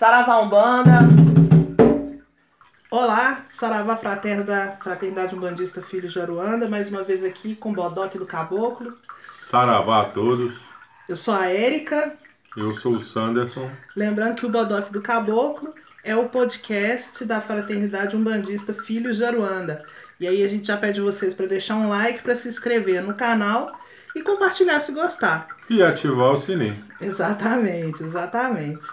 Saravá Umbanda. Olá, Saravá Fraterno da Fraternidade Umbandista Filhos de Aruanda, mais uma vez aqui com o Bodoque do Caboclo. Saravá a todos. Eu sou a Érica. Eu sou o Sanderson. Lembrando que o Bodoque do Caboclo é o podcast da Fraternidade Umbandista Filhos de Aruanda. E aí a gente já pede vocês para deixar um like, para se inscrever no canal e compartilhar se gostar. E ativar o sininho. Exatamente, exatamente.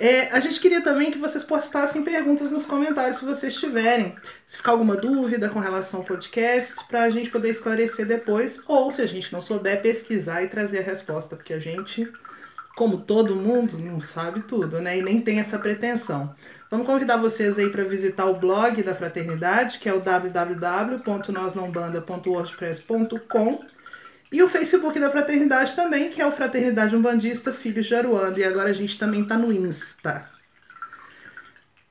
É, a gente queria também que vocês postassem perguntas nos comentários se vocês tiverem. Se ficar alguma dúvida com relação ao podcast, para a gente poder esclarecer depois, ou se a gente não souber, pesquisar e trazer a resposta, porque a gente, como todo mundo, não sabe tudo, né? E nem tem essa pretensão. Vamos convidar vocês aí para visitar o blog da Fraternidade, que é o www.nosnãobanda.wordpress.com e o Facebook da Fraternidade também, que é o Fraternidade Umbandista Filhos de Aruanda. E agora a gente também está no Insta.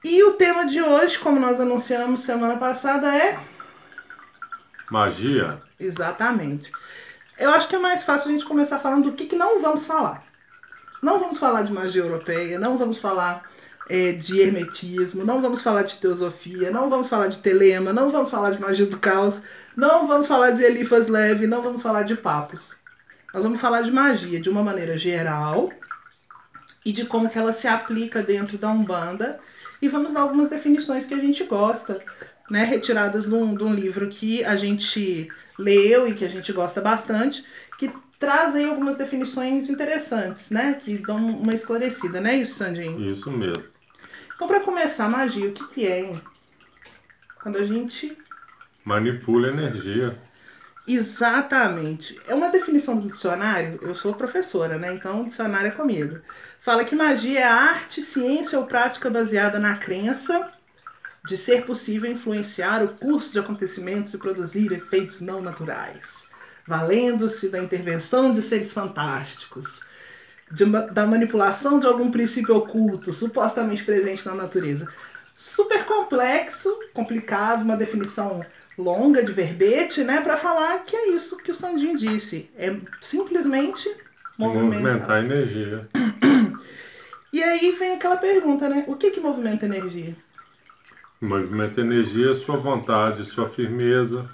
E o tema de hoje, como nós anunciamos semana passada, é. Magia? Exatamente. Eu acho que é mais fácil a gente começar falando do que, que não vamos falar. Não vamos falar de magia europeia, não vamos falar é, de hermetismo, não vamos falar de teosofia, não vamos falar de telema, não vamos falar de magia do caos, não vamos falar de Elifas Leve, não vamos falar de papos. Nós vamos falar de magia de uma maneira geral e de como que ela se aplica dentro da Umbanda e vamos dar algumas definições que a gente gosta, né, retiradas de um, de um livro que a gente leu e que a gente gosta bastante, que trazem algumas definições interessantes, né, que dão uma esclarecida, né, isso, Sandinho? Isso mesmo. Então, para começar, magia, o que, que é? Hein? Quando a gente. Manipula energia. Exatamente. É uma definição do dicionário. Eu sou professora, né? Então o dicionário é comigo. Fala que magia é arte, ciência ou prática baseada na crença de ser possível influenciar o curso de acontecimentos e produzir efeitos não naturais, valendo-se da intervenção de seres fantásticos, de, da manipulação de algum princípio oculto supostamente presente na natureza. Super complexo, complicado, uma definição longa de verbete, né, para falar que é isso que o Sandinho disse. É simplesmente movimentar, movimentar energia. E aí vem aquela pergunta, né? O que que movimenta energia? Movimenta energia é sua vontade, sua firmeza.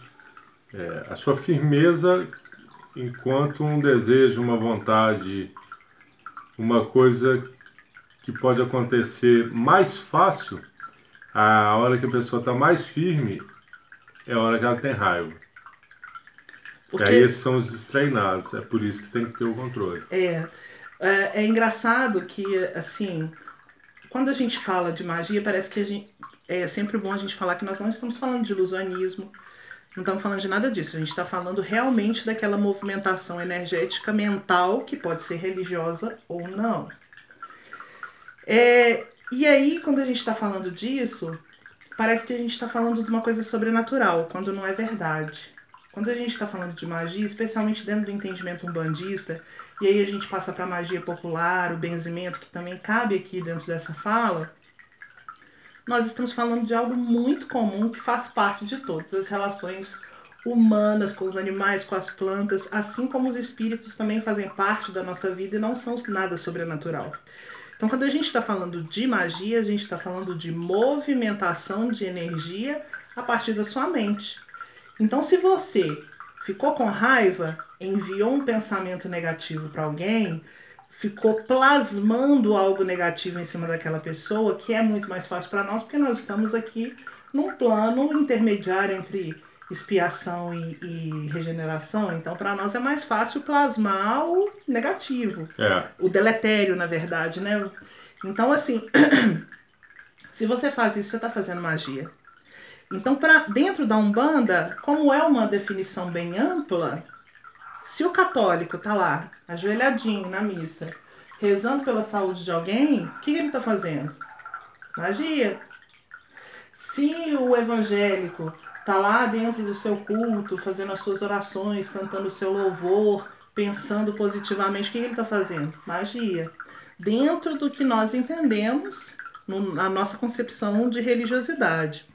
É, a sua firmeza enquanto um desejo, uma vontade, uma coisa que pode acontecer mais fácil, a hora que a pessoa está mais firme, é a hora que ela tem raiva. Porque... E aí esses são os destreinados, é por isso que tem que ter o controle. É, é, é engraçado que, assim, quando a gente fala de magia, parece que a gente, é sempre bom a gente falar que nós não estamos falando de ilusionismo, não estamos falando de nada disso, a gente está falando realmente daquela movimentação energética mental que pode ser religiosa ou não. É, e aí, quando a gente está falando disso, parece que a gente está falando de uma coisa sobrenatural, quando não é verdade. Quando a gente está falando de magia, especialmente dentro do entendimento umbandista, e aí a gente passa para a magia popular, o benzimento, que também cabe aqui dentro dessa fala, nós estamos falando de algo muito comum que faz parte de todas as relações humanas com os animais, com as plantas, assim como os espíritos também fazem parte da nossa vida e não são nada sobrenatural. Então, quando a gente está falando de magia, a gente está falando de movimentação de energia a partir da sua mente. Então, se você ficou com raiva, enviou um pensamento negativo para alguém, ficou plasmando algo negativo em cima daquela pessoa, que é muito mais fácil para nós, porque nós estamos aqui num plano intermediário entre expiação e, e regeneração. Então, para nós é mais fácil plasmar o negativo, é. o deletério, na verdade, né? Então, assim, se você faz isso, você está fazendo magia. Então, para dentro da Umbanda, como é uma definição bem ampla, se o católico tá lá, ajoelhadinho na missa, rezando pela saúde de alguém, o que ele está fazendo? Magia. Se o evangélico tá lá dentro do seu culto, fazendo as suas orações, cantando o seu louvor, pensando positivamente, o que ele está fazendo? Magia. Dentro do que nós entendemos na nossa concepção de religiosidade.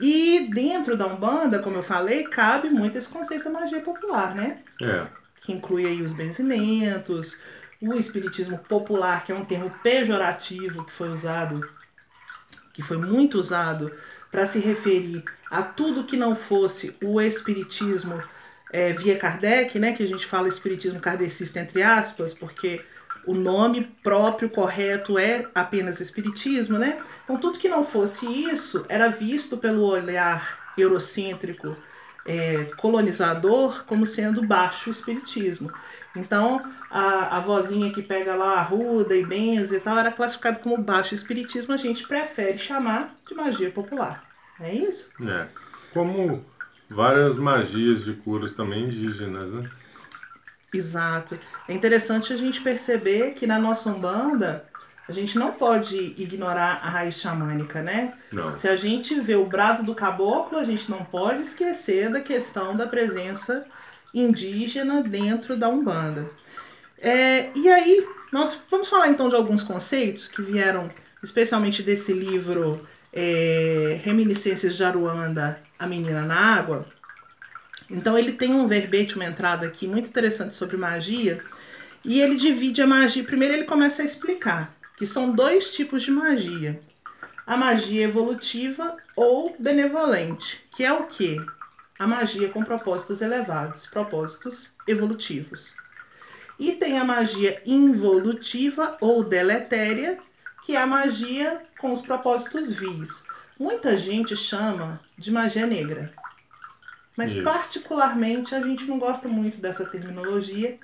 E dentro da Umbanda, como eu falei, cabe muito esse conceito da magia popular, né? É. Que inclui aí os benzimentos, o espiritismo popular, que é um termo pejorativo que foi usado, que foi muito usado para se referir a tudo que não fosse o espiritismo é, via Kardec, né, que a gente fala espiritismo kardecista entre aspas, porque o nome próprio correto é apenas espiritismo, né? Então tudo que não fosse isso era visto pelo olhar eurocêntrico é, colonizador como sendo baixo espiritismo. Então a, a vozinha que pega lá a ruda e benza e tal era classificado como baixo espiritismo, a gente prefere chamar de magia popular. É isso? É. Como várias magias de curas também indígenas, né? Exato. É interessante a gente perceber que na nossa Umbanda a gente não pode ignorar a raiz xamânica, né? Não. Se a gente vê o brado do caboclo, a gente não pode esquecer da questão da presença indígena dentro da Umbanda. É, e aí, nós vamos falar então de alguns conceitos que vieram especialmente desse livro é, Reminiscências de Aruanda, A Menina na Água. Então ele tem um verbete, uma entrada aqui muito interessante sobre magia, e ele divide a magia. Primeiro ele começa a explicar que são dois tipos de magia. A magia evolutiva ou benevolente, que é o que? A magia com propósitos elevados, propósitos evolutivos. E tem a magia involutiva ou deletéria, que é a magia com os propósitos vis. Muita gente chama de magia negra. Mas Isso. particularmente a gente não gosta muito dessa terminologia,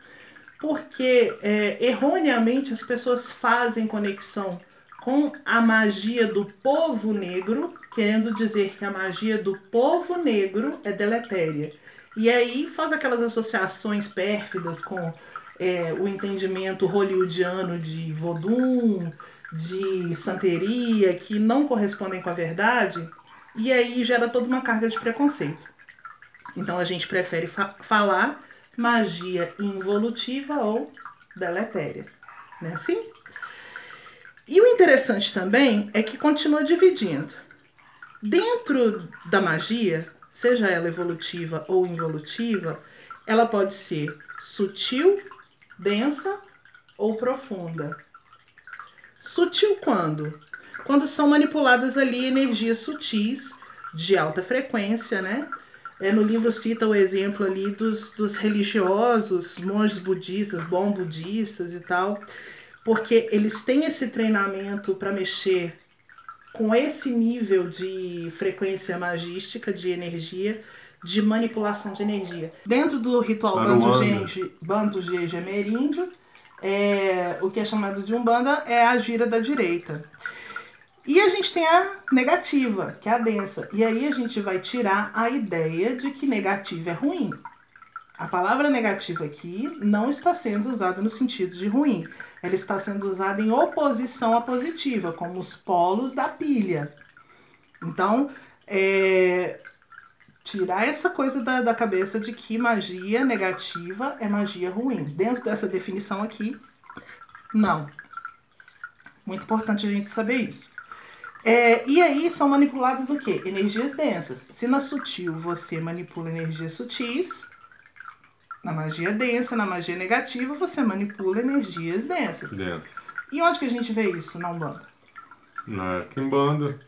porque é, erroneamente as pessoas fazem conexão com a magia do povo negro, querendo dizer que a magia do povo negro é deletéria. E aí faz aquelas associações pérfidas com é, o entendimento hollywoodiano de vodum, de santeria, que não correspondem com a verdade, e aí gera toda uma carga de preconceito. Então a gente prefere fa falar magia involutiva ou deletéria, não é assim? E o interessante também é que continua dividindo. Dentro da magia, seja ela evolutiva ou involutiva, ela pode ser sutil, densa ou profunda. Sutil quando? Quando são manipuladas ali energias sutis de alta frequência, né? É, no livro cita o exemplo ali dos, dos religiosos, monges budistas, bom budistas e tal, porque eles têm esse treinamento para mexer com esse nível de frequência magística, de energia, de manipulação de energia. Dentro do ritual Bantu Bantu Jeje Ameríndio, é, o que é chamado de Umbanda é a gira da direita. E a gente tem a negativa, que é a densa. E aí a gente vai tirar a ideia de que negativa é ruim. A palavra negativa aqui não está sendo usada no sentido de ruim. Ela está sendo usada em oposição à positiva, como os polos da pilha. Então, é, tirar essa coisa da, da cabeça de que magia negativa é magia ruim. Dentro dessa definição aqui, não. Muito importante a gente saber isso. É, e aí são manipuladas o quê? Energias densas. Se na sutil você manipula energias sutis, na magia densa, na magia negativa, você manipula energias densas. Densas. E onde que a gente vê isso na Umbanda? Na Kimbanda.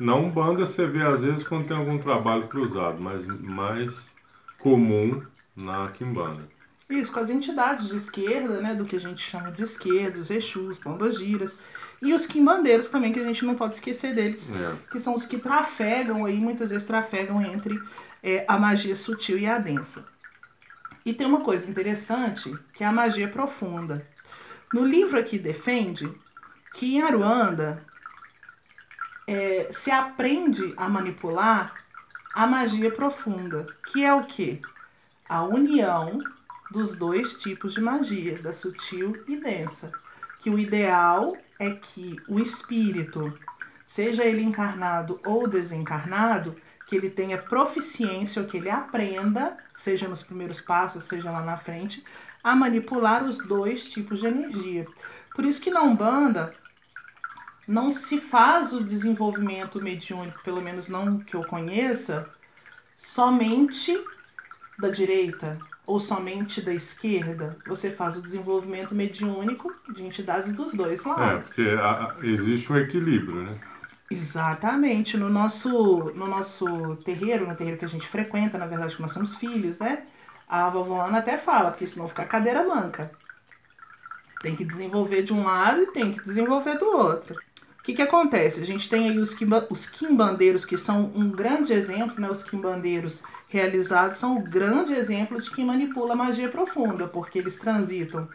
Na Umbanda você vê às vezes quando tem algum trabalho cruzado, mas mais comum na Kimbanda. Isso, com as entidades de esquerda, né, do que a gente chama de esquerda, os Exus, Pombas Giras, e os quimbandeiros também, que a gente não pode esquecer deles, É. que são os que trafegam aí, muitas vezes trafegam entre é, a magia sutil e a densa. E tem uma coisa interessante, que é a magia profunda. No livro aqui defende que em Aruanda é, se aprende a manipular a magia profunda, que é o que? A união dos dois tipos de magia, da sutil e densa. Que o ideal é que o espírito, seja ele encarnado ou desencarnado, que ele tenha proficiência, ou que ele aprenda, seja nos primeiros passos, seja lá na frente, a manipular os dois tipos de energia. Por isso que na Umbanda não se faz o desenvolvimento mediúnico, pelo menos não que eu conheça, somente da direita, ou somente da esquerda? Você faz o desenvolvimento mediúnico de entidades dos dois É, lados. porque a- a- existe um equilíbrio, né? Exatamente. No nosso, no nosso terreiro, no terreiro que a gente frequenta, na verdade, que nós somos filhos, né? A vovó Ana até fala, porque senão fica cadeira manca. Tem que desenvolver de um lado e tem que desenvolver do outro. Que, que acontece? A gente tem aí os, quimba, os quimbandeiros, que são um grande exemplo, né? Os quimbandeiros realizados são um grande exemplo de quem manipula a magia profunda, porque eles transitam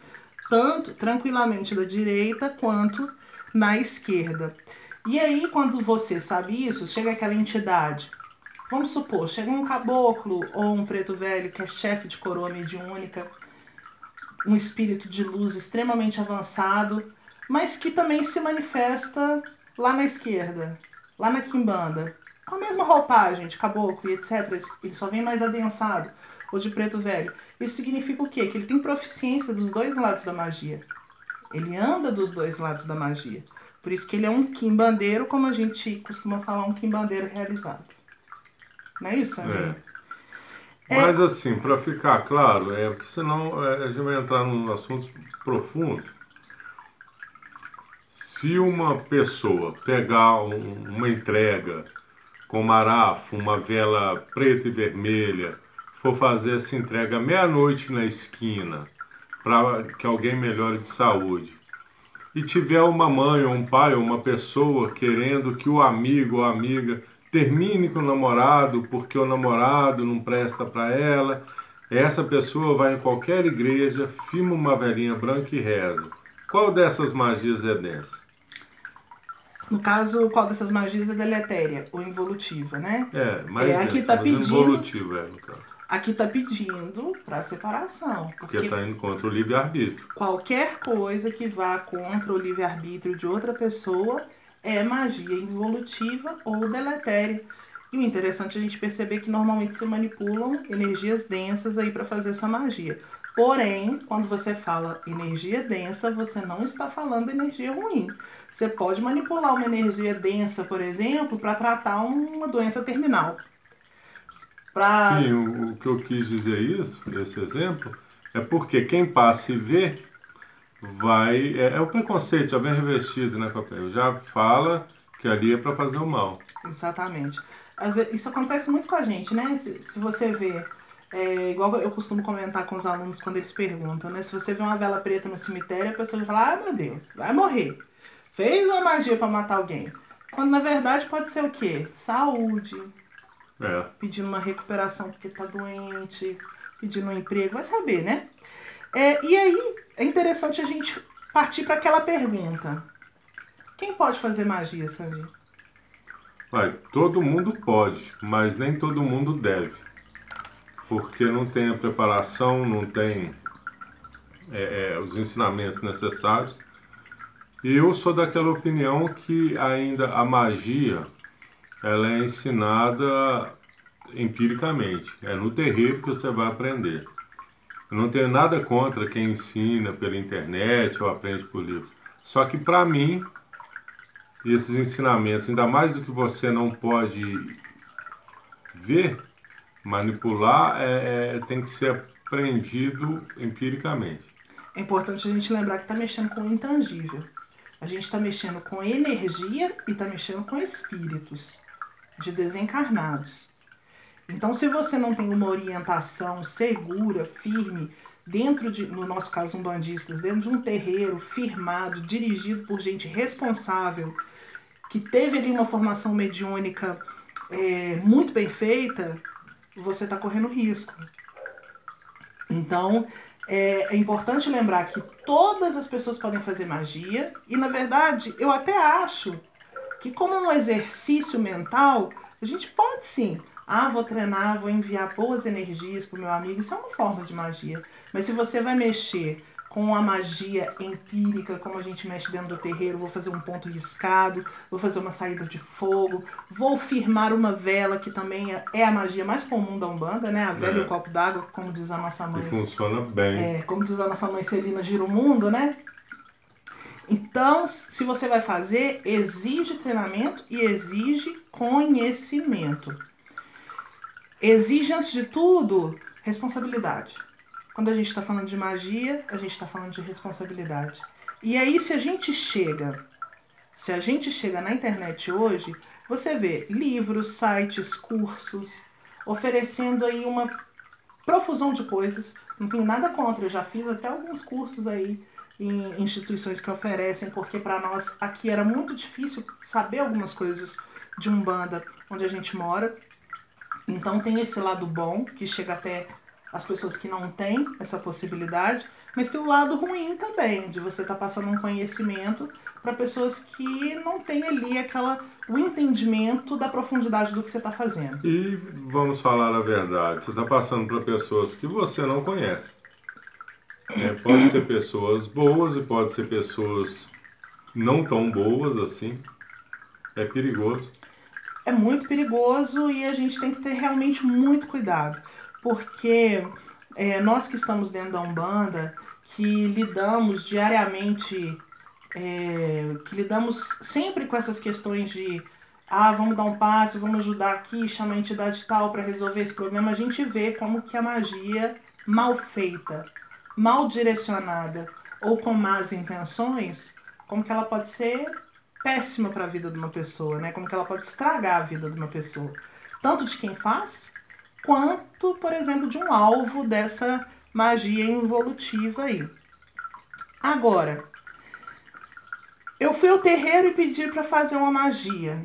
tanto tranquilamente da direita quanto na esquerda. E aí, quando você sabe isso, chega aquela entidade. Vamos supor, chega um caboclo ou um preto velho que é chefe de coroa mediúnica, um espírito de luz extremamente avançado, mas que também se manifesta lá na esquerda, lá na quimbanda. Com a mesma roupagem de caboclo e etc. Ele só vem mais adensado, ou de preto velho. Isso significa o quê? Que ele tem proficiência dos dois lados da magia. Ele anda dos dois lados da magia. Por isso que ele é um quimbandeiro, como a gente costuma falar, um quimbandeiro realizado. Não é isso, Sandrinho? É. Mas assim, para ficar claro, é porque senão é, a gente vai entrar num assunto profundo. Se uma pessoa pegar um- uma entrega com marafo, uma vela preta e vermelha, for fazer essa entrega meia-noite na esquina, para que alguém melhore de saúde, e tiver uma mãe ou um pai ou uma pessoa querendo que o amigo ou amiga termine com o namorado porque o namorado não presta para ela, essa pessoa vai em qualquer igreja, firma uma velhinha branca e reza. Qual dessas magias é dessa? No caso, qual dessas magias é deletéria ou involutiva, né? É, mais É, aqui tá mas pedindo- involutivo, é, no caso. Aqui tá pedindo para separação, Porque porque está indo contra o livre-arbítrio. qualquer coisa que vá contra o livre-arbítrio de outra pessoa é magia involutiva ou deletéria. E o interessante é a gente perceber que normalmente se manipulam energias densas aí para fazer essa magia. Porém, quando você fala energia densa, você não está falando energia ruim. Você pode manipular uma energia densa, por exemplo, para tratar uma doença terminal. Pra... Sim, o, o que eu quis dizer isso, esse exemplo, é porque quem passa e vê vai. É, é o preconceito, já vem revestido, né, Copel? Já fala que ali é para fazer o mal. Exatamente. Vezes, isso acontece muito com a gente, né? Se, se você vê, é, igual eu costumo comentar com os alunos quando eles perguntam, né? Se você vê uma vela preta no cemitério, a pessoa fala, ah, meu Deus, vai morrer. Fez uma magia para matar alguém. Quando na verdade pode ser o quê? Saúde, É. pedindo uma recuperação porque tá doente, pedindo um emprego, vai saber, né? É, e aí é interessante a gente partir para aquela pergunta. Quem pode fazer magia? Vai, todo mundo pode, mas nem todo mundo deve. Porque não tem a preparação, não tem é, é, os ensinamentos necessários. E eu sou daquela opinião que ainda a magia ela é ensinada empiricamente. É no terreiro que você vai aprender. Eu não tenho nada contra quem ensina pela internet ou aprende por livro. Só que para mim esses ensinamentos, ainda mais do que você não pode ver, manipular, é, é, tem que ser aprendido empiricamente. É importante a gente lembrar que está mexendo com o intangível. A gente está mexendo com energia e está mexendo com espíritos de desencarnados. Então, se você não tem uma orientação segura, firme, dentro de, no nosso caso, um dentro de um terreiro firmado, dirigido por gente responsável, que teve ali uma formação mediúnica é, muito bem feita, você está correndo risco. Então, é, é, importante lembrar que todas as pessoas podem fazer magia, e na verdade, eu até acho que, como um exercício mental, a gente pode sim. Ah, vou treinar, vou enviar boas energias para o meu amigo, isso é uma forma de magia. Mas se você vai mexer com a magia empírica, como a gente mexe dentro do terreiro, vou fazer um ponto riscado, vou fazer uma saída de fogo, vou firmar uma vela, que também é a magia mais comum da Umbanda, né? A vela É. e o copo d'água, como diz a nossa E mãe. funciona bem. É, como diz a nossa mãe Celina, gira o mundo, né? Então, se você vai fazer, exige treinamento e exige conhecimento. Exige, antes de tudo, responsabilidade. Quando a gente está falando de magia, a gente está falando de responsabilidade. E aí, se a gente chega, se a gente chega na internet hoje, você vê livros, sites, cursos, oferecendo aí uma profusão de coisas. Não tenho nada contra, eu já fiz até alguns cursos aí em instituições que oferecem, porque para nós aqui era muito difícil saber algumas coisas de Umbanda onde a gente mora. Então tem esse lado bom, que chega até as pessoas que não têm essa possibilidade, mas tem o lado ruim também, de você estar tá passando um conhecimento para pessoas que não têm ali aquela o entendimento da profundidade do que você está fazendo. E vamos falar a verdade, você está passando para pessoas que você não conhece. É, pode ser pessoas boas e pode ser pessoas não tão boas assim. É perigoso. É muito perigoso e a gente tem que ter realmente muito cuidado. Porque é, nós que estamos dentro da Umbanda, que lidamos diariamente, é, que lidamos sempre com essas questões de ah, vamos dar um passo, vamos ajudar aqui, chama a entidade tal para resolver esse problema, a gente vê como que a magia mal feita, mal direcionada ou com más intenções, como que ela pode ser péssima para a vida de uma pessoa, né? Como que ela pode estragar a vida de uma pessoa, tanto de quem faz, quanto, por exemplo, de um alvo dessa magia involutiva aí. Agora, eu fui ao terreiro e pedi para fazer uma magia.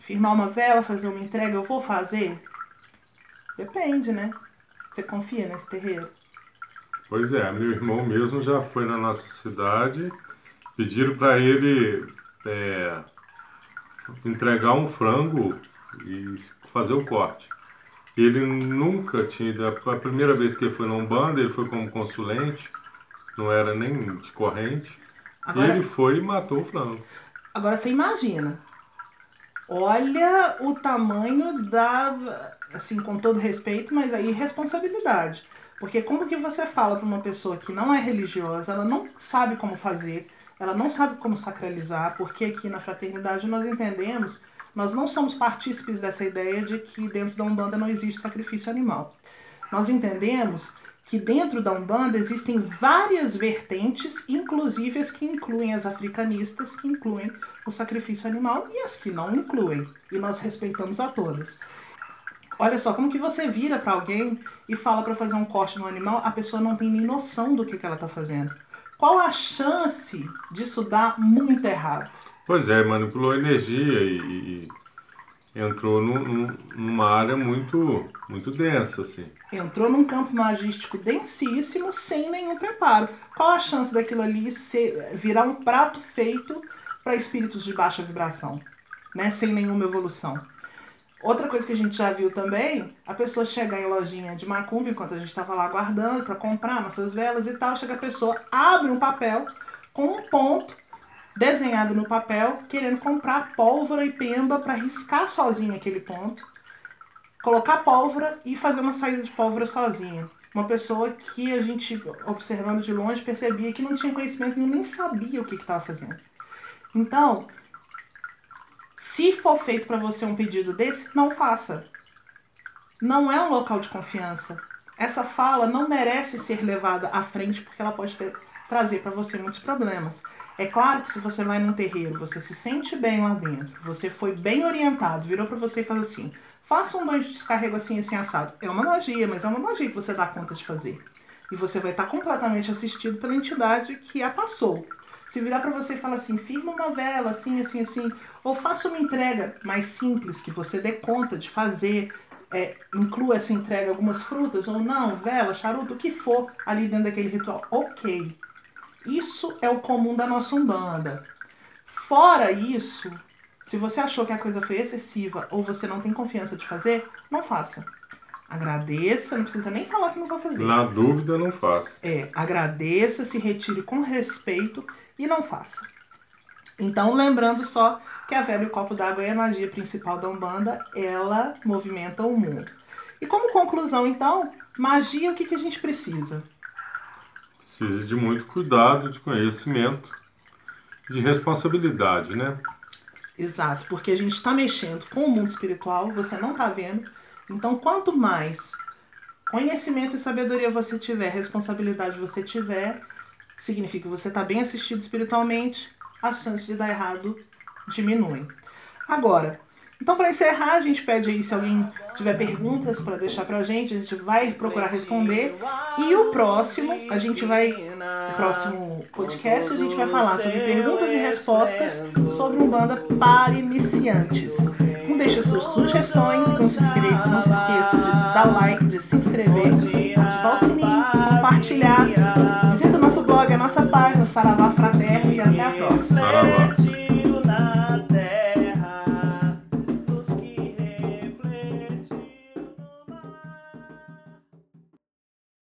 Firmar uma vela, fazer uma entrega, eu vou fazer? Depende, né? Você confia nesse terreiro? Pois é, meu irmão mesmo já foi na nossa cidade, pediram para ele é, entregar um frango e fazer o corte. Ele nunca tinha ido, a primeira vez que ele foi na Umbanda, ele foi como consulente, não era nem de corrente, agora, ele foi e matou o frango. Agora você imagina, olha o tamanho da, assim, com todo respeito, mas aí responsabilidade. Porque como que você fala para uma pessoa que não é religiosa, ela não sabe como fazer, ela não sabe como sacralizar, porque aqui na fraternidade nós entendemos, nós não somos partícipes dessa ideia de que dentro da Umbanda não existe sacrifício animal. Nós entendemos que dentro da Umbanda existem várias vertentes, inclusive as que incluem as africanistas, que incluem o sacrifício animal, e as que não incluem. E nós respeitamos a todas. Olha só, como que você vira para alguém e fala para fazer um corte no animal, a pessoa não tem nem noção do que, que ela está fazendo. Qual a chance disso dar muito errado? Pois é, manipulou energia e, e entrou num, numa área muito, muito densa, assim. Entrou num campo magístico densíssimo, sem nenhum preparo. Qual a chance daquilo ali ser, virar um prato feito para espíritos de baixa vibração, né? Sem nenhuma evolução. Outra coisa que a gente já viu também, a pessoa chegar em lojinha de macumba, enquanto a gente estava lá aguardando para comprar nossas velas e tal, chega a pessoa, abre um papel com um ponto desenhado no papel, querendo comprar pólvora e pemba para riscar sozinho aquele ponto, colocar pólvora e fazer uma saída de pólvora sozinha. Uma pessoa que a gente, observando de longe, percebia que não tinha conhecimento e nem sabia o que estava fazendo. Então, se for feito para você um pedido desse, não faça. Não é um local de confiança. Essa fala não merece ser levada à frente porque ela pode ter, trazer para você muitos problemas. É claro que se você vai num terreiro, você se sente bem lá dentro, você foi bem orientado, virou para você e fala assim: faça um banho de descarrego assim, assim, assado. É uma magia, mas é uma magia que você dá conta de fazer. E você vai estar completamente assistido pela entidade que a passou. Se virar para você e falar assim, firma uma vela, assim, assim, assim, ou faça uma entrega mais simples, que você dê conta de fazer, é, inclua essa entrega algumas frutas, ou não, vela, charuto, o que for ali dentro daquele ritual, ok. Isso é o comum da nossa Umbanda. Fora isso, se você achou que a coisa foi excessiva ou você não tem confiança de fazer, não faça. Agradeça, não precisa nem falar que não vai fazer. Na dúvida, não faça. É, agradeça, se retire com respeito e não faça. Então, lembrando só que a vela e o copo d'água é a magia principal da Umbanda, ela movimenta o mundo. E como conclusão, então, magia, o que, que a gente precisa? Precisa de muito cuidado, de conhecimento, de responsabilidade, né? Exato, porque a gente está mexendo com o mundo espiritual, você não está vendo. Então, quanto mais conhecimento e sabedoria você tiver, responsabilidade você tiver, significa que você está bem assistido espiritualmente, as chances de dar errado diminuem. Agora, então para encerrar, a gente pede aí se alguém tiver perguntas para deixar pra gente, a gente vai procurar responder. E o próximo, a gente vai o próximo podcast a gente vai falar sobre perguntas e respostas sobre um banda para iniciantes. Então deixe suas sugestões, não se, inscreva, não se esqueça de dar o like, de se inscrever, ativar o sininho, compartilhar. Visita o nosso blog, a nossa página, Saravá Fraterno e até a próxima. Saravá.